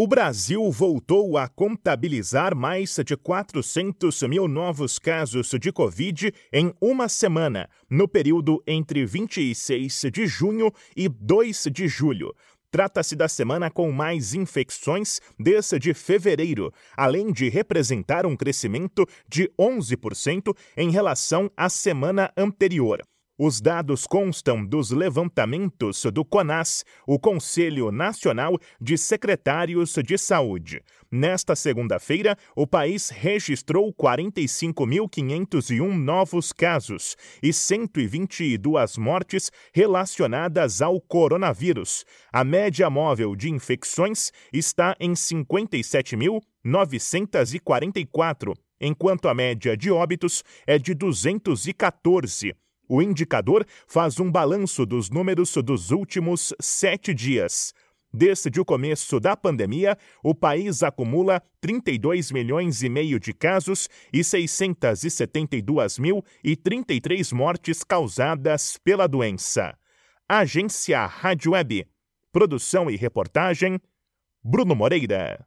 O Brasil voltou a contabilizar mais de 400 mil novos casos de Covid em uma semana, no período entre 26 de junho e 2 de julho. Trata-se da semana com mais infecções desde fevereiro, além de representar um crescimento de 11% em relação à semana anterior. Os dados constam dos levantamentos do CONAS, o Conselho Nacional de Secretários de Saúde. Nesta segunda-feira, o país registrou 45.501 novos casos e 122 mortes relacionadas ao coronavírus. A média móvel de infecções está em 57.944, enquanto a média de óbitos é de 214. O indicador faz um balanço dos números dos últimos sete dias. Desde o começo da pandemia, o país acumula 32 milhões e meio de casos e 672 mil e 33 mortes causadas pela doença. Agência Rádio Web. Produção e reportagem Bruno Moreira.